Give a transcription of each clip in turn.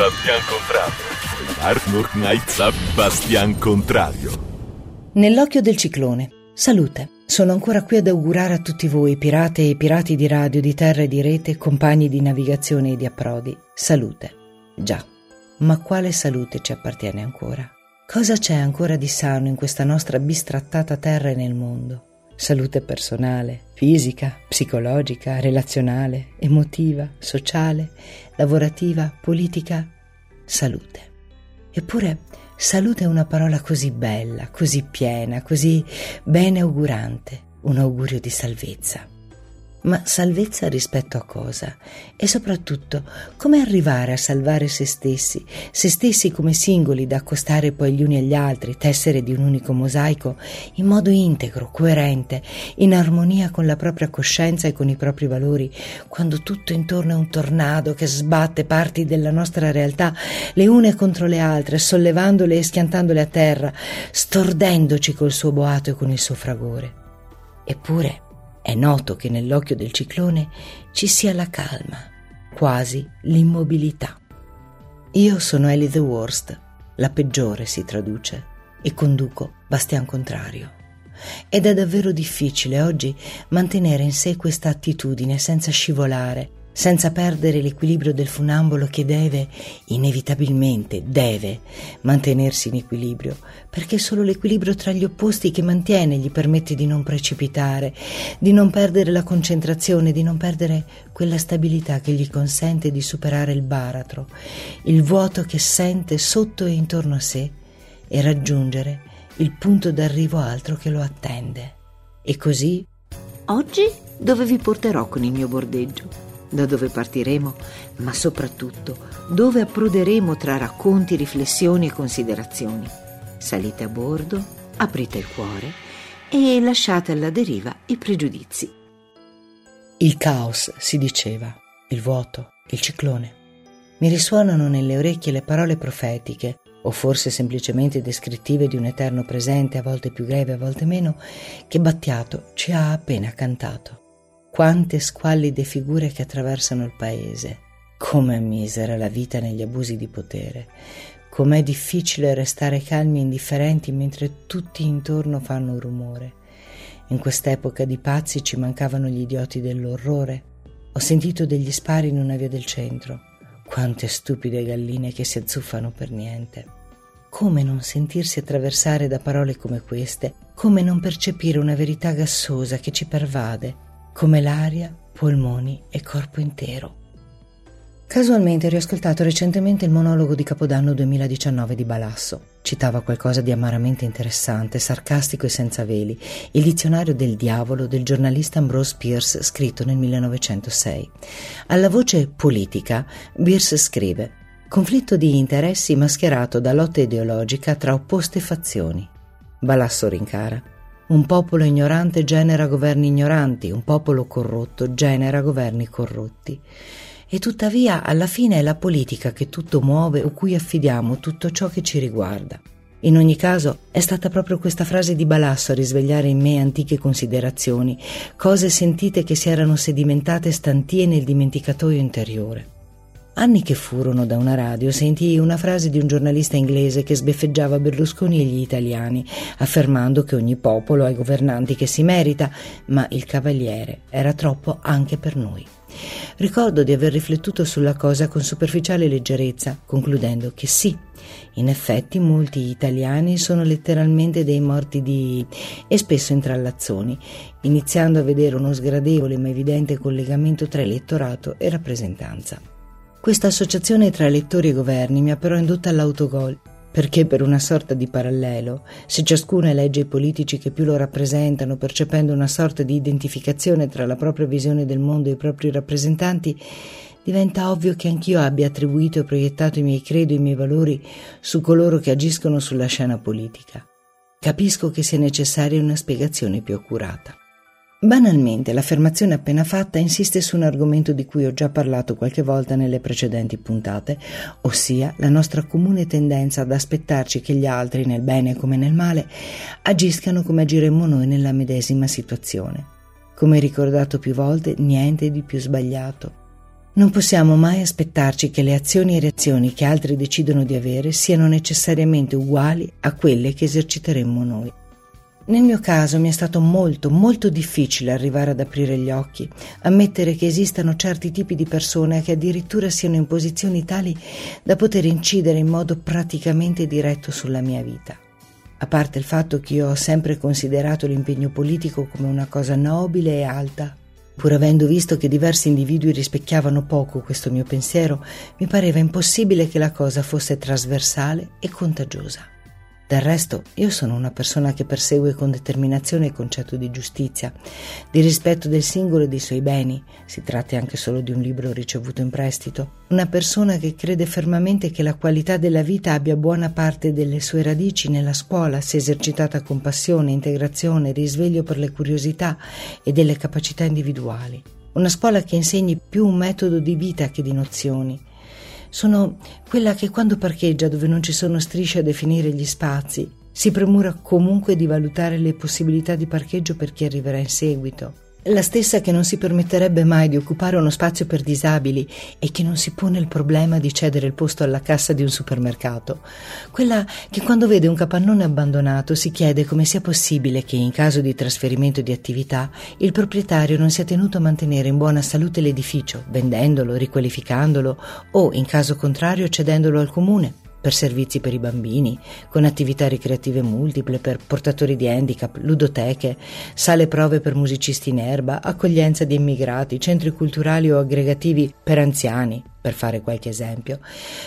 Bastian Contrario. Arnold Knight Bastian Contrario. Nell'occhio del ciclone. Salute. Sono ancora qui ad augurare a tutti voi, pirate e pirati di radio, di terra e di rete, compagni di navigazione e di approdi. Salute. Già. Ma quale salute ci appartiene ancora? Cosa c'è ancora di sano in questa nostra bistrattata terra e nel mondo? Salute personale, fisica, psicologica, relazionale, emotiva, sociale, lavorativa, politica? Salute. Eppure salute è una parola così bella, così piena, così bene augurante, un augurio di salvezza. Ma salvezza rispetto a cosa? E soprattutto, come arrivare a salvare se stessi, se stessi come singoli da accostare poi gli uni agli altri, tessere di un unico mosaico, in modo integro, coerente, in armonia con la propria coscienza e con i propri valori, quando tutto intorno è un tornado che sbatte parti della nostra realtà, le une contro le altre, sollevandole e schiantandole a terra, stordendoci col suo boato e con il suo fragore. Eppure, è noto che nell'occhio del ciclone ci sia la calma, quasi l'immobilità. Io sono Ellie the Worst, la peggiore si traduce, e conduco Bastian Contrario. Ed è davvero difficile oggi mantenere in sé questa attitudine senza scivolare, senza perdere l'equilibrio del funambolo che deve, inevitabilmente deve, mantenersi in equilibrio, perché è solo l'equilibrio tra gli opposti che mantiene gli permette di non precipitare, di non perdere la concentrazione, di non perdere quella stabilità che gli consente di superare il baratro, il vuoto che sente sotto e intorno a sé e raggiungere il punto d'arrivo altro che lo attende. E così, oggi dove vi porterò con il mio bordeggio? Da dove partiremo, ma soprattutto dove approderemo tra racconti, riflessioni e considerazioni. Salite a bordo, aprite il cuore e lasciate alla deriva i pregiudizi. Il caos, si diceva, il vuoto, il ciclone. Mi risuonano nelle orecchie le parole profetiche, o forse semplicemente descrittive di un eterno presente, a volte più greve, a volte meno, che Battiato ci ha appena cantato. Quante squallide figure che attraversano il paese. Com'è misera la vita negli abusi di potere. Com'è difficile restare calmi e indifferenti mentre tutti intorno fanno rumore. In quest'epoca di pazzi ci mancavano gli idioti dell'orrore. Ho sentito degli spari in una via del centro. Quante stupide galline che si azzuffano per niente. Come non sentirsi attraversare da parole come queste? Come non percepire una verità gassosa che ci pervade? Come l'aria, polmoni e corpo intero. Casualmente ho riascoltato recentemente il monologo di Capodanno 2019 di Balasso. Citava qualcosa di amaramente interessante, sarcastico e senza veli, il dizionario del diavolo del giornalista Ambrose Pierce scritto nel 1906. Alla voce politica, Pierce scrive conflitto di interessi mascherato da lotta ideologica tra opposte fazioni. Balasso rincara un popolo ignorante genera governi ignoranti, un popolo corrotto genera governi corrotti. E tuttavia alla fine è la politica che tutto muove o cui affidiamo tutto ciò che ci riguarda. In ogni caso è stata proprio questa frase di Balasso a risvegliare in me antiche considerazioni, cose sentite che si erano sedimentate stantie nel dimenticatoio interiore. Anni che furono da una radio sentii una frase di un giornalista inglese che sbeffeggiava Berlusconi e gli italiani, affermando che ogni popolo ha i governanti che si merita, ma il cavaliere era troppo anche per noi. Ricordo di aver riflettuto sulla cosa con superficiale leggerezza, concludendo che sì, in effetti molti italiani sono letteralmente dei morti di... e spesso intrallazzoni, iniziando a vedere uno sgradevole ma evidente collegamento tra elettorato e rappresentanza. Questa associazione tra elettori e governi mi ha però indotto all'autogol, perché per una sorta di parallelo, se ciascuno elegge i politici che più lo rappresentano, percependo una sorta di identificazione tra la propria visione del mondo e i propri rappresentanti, diventa ovvio che anch'io abbia attribuito e proiettato i miei credo e i miei valori su coloro che agiscono sulla scena politica. Capisco che sia necessaria una spiegazione più accurata. Banalmente, l'affermazione appena fatta insiste su un argomento di cui ho già parlato qualche volta nelle precedenti puntate, ossia la nostra comune tendenza ad aspettarci che gli altri, nel bene come nel male, agiscano come agiremmo noi nella medesima situazione. Come ricordato più volte, niente di più sbagliato. Non possiamo mai aspettarci che le azioni e reazioni che altri decidono di avere siano necessariamente uguali a quelle che eserciteremmo noi. Nel mio caso mi è stato molto, molto difficile arrivare ad aprire gli occhi, ammettere che esistano certi tipi di persone che addirittura siano in posizioni tali da poter incidere in modo praticamente diretto sulla mia vita. A parte il fatto che io ho sempre considerato l'impegno politico come una cosa nobile e alta, Pur avendo visto che diversi individui rispecchiavano poco questo mio pensiero, mi pareva impossibile che la cosa fosse trasversale e contagiosa. Del resto, io sono una persona che persegue con determinazione il concetto di giustizia, di rispetto del singolo e dei suoi beni, si tratti anche solo di un libro ricevuto in prestito, una persona che crede fermamente che la qualità della vita abbia buona parte delle sue radici nella scuola, se esercitata con passione, integrazione, risveglio per le curiosità e delle capacità individuali. Una scuola che insegni più un metodo di vita che di nozioni, sono quella che quando parcheggia dove non ci sono strisce a definire gli spazi, si premura comunque di valutare le possibilità di parcheggio per chi arriverà in seguito la stessa che non si permetterebbe mai di occupare uno spazio per disabili e che non si pone il problema di cedere il posto alla cassa di un supermercato, quella che quando vede un capannone abbandonato si chiede come sia possibile che in caso di trasferimento di attività il proprietario non sia tenuto a mantenere in buona salute l'edificio, vendendolo, riqualificandolo o, in caso contrario, cedendolo al comune per servizi per i bambini, con attività ricreative multiple per portatori di handicap, ludoteche, sale prove per musicisti in erba, accoglienza di immigrati, centri culturali o aggregativi per anziani, per fare qualche esempio,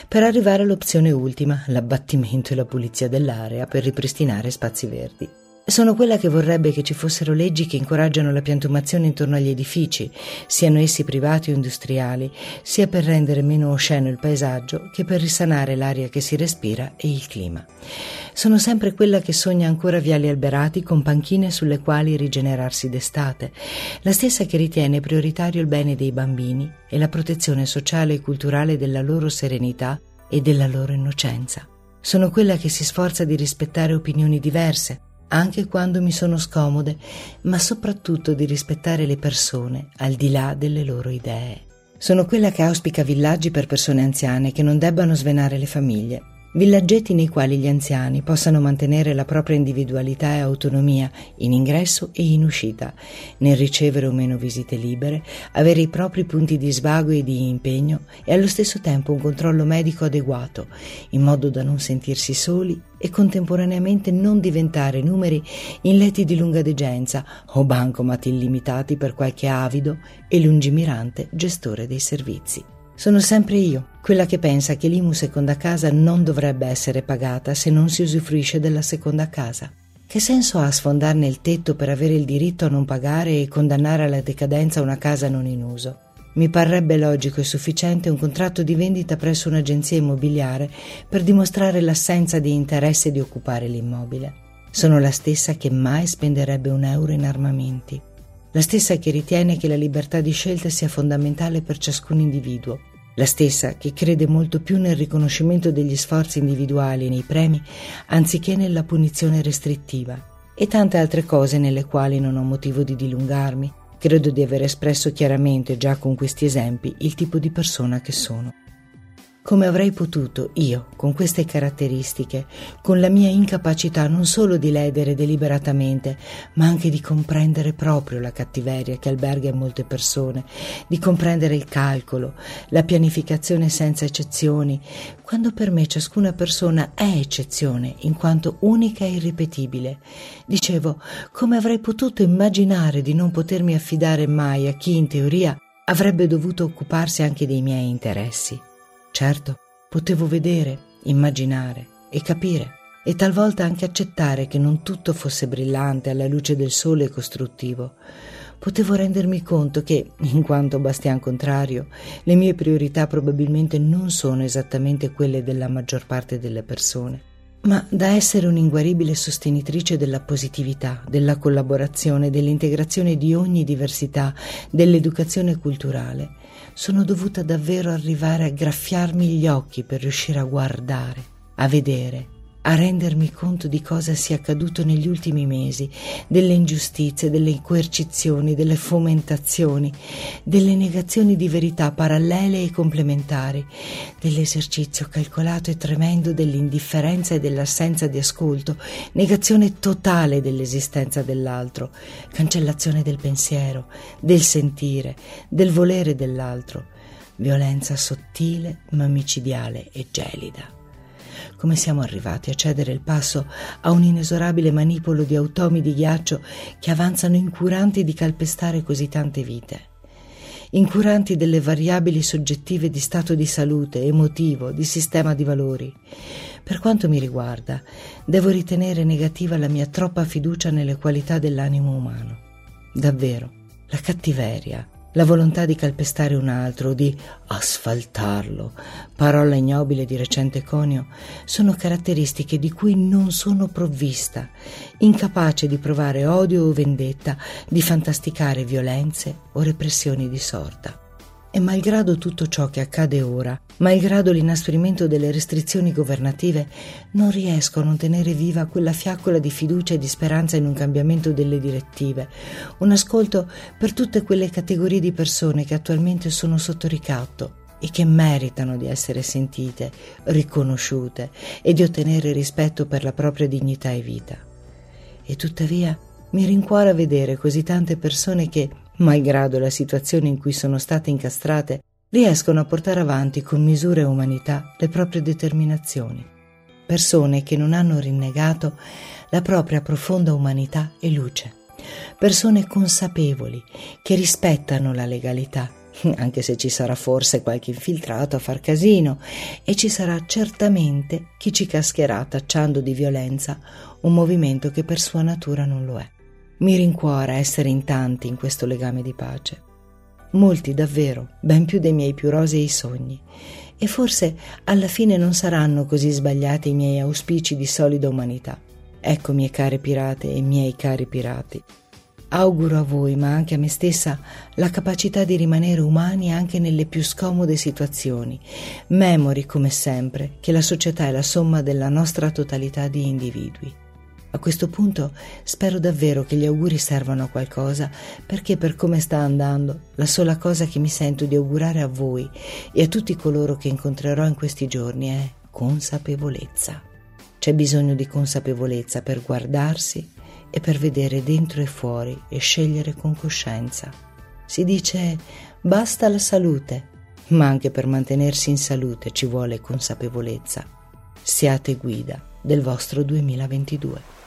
per arrivare all'opzione ultima, l'abbattimento e la pulizia dell'area per ripristinare spazi verdi. Sono quella che vorrebbe che ci fossero leggi che incoraggiano la piantumazione intorno agli edifici, siano essi privati o industriali, sia per rendere meno osceno il paesaggio che per risanare l'aria che si respira e il clima. Sono sempre quella che sogna ancora viali alberati con panchine sulle quali rigenerarsi d'estate, la stessa che ritiene prioritario il bene dei bambini e la protezione sociale e culturale della loro serenità e della loro innocenza. Sono quella che si sforza di rispettare opinioni diverse, anche quando mi sono scomode, ma soprattutto di rispettare le persone al di là delle loro idee. Sono quella che auspica villaggi per persone anziane che non debbano svenare le famiglie, Villaggetti nei quali gli anziani possano mantenere la propria individualità e autonomia in ingresso e in uscita, nel ricevere o meno visite libere, avere i propri punti di svago e di impegno e allo stesso tempo un controllo medico adeguato, in modo da non sentirsi soli e contemporaneamente non diventare numeri in letti di lunga degenza o bancomat illimitati per qualche avido e lungimirante gestore dei servizi. Sono sempre io, quella che pensa che l'IMU seconda casa non dovrebbe essere pagata se non si usufruisce della seconda casa. Che senso ha sfondarne il tetto per avere il diritto a non pagare e condannare alla decadenza una casa non in uso? Mi parrebbe logico e sufficiente un contratto di vendita presso un'agenzia immobiliare per dimostrare l'assenza di interesse di occupare l'immobile. Sono la stessa che mai spenderebbe un euro in armamenti la stessa che ritiene che la libertà di scelta sia fondamentale per ciascun individuo, la stessa che crede molto più nel riconoscimento degli sforzi individuali e nei premi anziché nella punizione restrittiva, e tante altre cose nelle quali non ho motivo di dilungarmi. Credo di aver espresso chiaramente già con questi esempi il tipo di persona che sono. Come avrei potuto io, con queste caratteristiche, con la mia incapacità non solo di ledere deliberatamente, ma anche di comprendere proprio la cattiveria che alberga in molte persone, di comprendere il calcolo, la pianificazione senza eccezioni, quando per me ciascuna persona è eccezione, in quanto unica e irripetibile. Dicevo, come avrei potuto immaginare di non potermi affidare mai a chi in teoria avrebbe dovuto occuparsi anche dei miei interessi. Certo, potevo vedere, immaginare e capire e talvolta anche accettare che non tutto fosse brillante alla luce del sole e costruttivo. Potevo rendermi conto che, in quanto bastian contrario, le mie priorità probabilmente non sono esattamente quelle della maggior parte delle persone. Ma da essere un'inguaribile sostenitrice della positività, della collaborazione, dell'integrazione di ogni diversità, dell'educazione culturale, sono dovuta davvero arrivare a graffiarmi gli occhi per riuscire a guardare, a vedere a rendermi conto di cosa sia accaduto negli ultimi mesi, delle ingiustizie, delle coercizioni, delle fomentazioni, delle negazioni di verità parallele e complementari, dell'esercizio calcolato e tremendo dell'indifferenza e dell'assenza di ascolto, negazione totale dell'esistenza dell'altro, cancellazione del pensiero, del sentire, del volere dell'altro, violenza sottile ma micidiale e gelida. Come siamo arrivati a cedere il passo a un inesorabile manipolo di automi di ghiaccio che avanzano incuranti di calpestare così tante vite? Incuranti delle variabili soggettive di stato di salute, emotivo, di sistema di valori. Per quanto mi riguarda, devo ritenere negativa la mia troppa fiducia nelle qualità dell'animo umano. Davvero, la cattiveria, la volontà di calpestare un altro, di asfaltarlo, parola ignobile di recente conio, sono caratteristiche di cui non sono provvista, incapace di provare odio o vendetta, di fantasticare violenze o repressioni di sorta. E malgrado tutto ciò che accade ora, malgrado l'inasprimento delle restrizioni governative, non riesco a non tenere viva quella fiaccola di fiducia e di speranza in un cambiamento delle direttive, un ascolto per tutte quelle categorie di persone che attualmente sono sotto ricatto e che meritano di essere sentite, riconosciute e di ottenere rispetto per la propria dignità e vita. E tuttavia mi rincuora vedere così tante persone che malgrado la situazione in cui sono state incastrate, riescono a portare avanti con misura e umanità le proprie determinazioni. Persone che non hanno rinnegato la propria profonda umanità e luce. Persone consapevoli che rispettano la legalità, anche se ci sarà forse qualche infiltrato a far casino e ci sarà certamente chi ci cascherà tacciando di violenza un movimento che per sua natura non lo è. Mi rincuora essere in tanti in questo legame di pace. Molti davvero, ben più dei miei più rosei sogni. E forse alla fine non saranno così sbagliati i miei auspici di solida umanità. Ecco, mie care pirate e miei cari pirati. Auguro a voi, ma anche a me stessa, la capacità di rimanere umani anche nelle più scomode situazioni. Memori, come sempre, che la società è la somma della nostra totalità di individui. A questo punto spero davvero che gli auguri servano a qualcosa, perché per come sta andando, la sola cosa che mi sento di augurare a voi e a tutti coloro che incontrerò in questi giorni è consapevolezza. C'è bisogno di consapevolezza per guardarsi e per vedere dentro e fuori e scegliere con coscienza. Si dice basta la salute, ma anche per mantenersi in salute ci vuole consapevolezza. Siate guida del vostro 2022.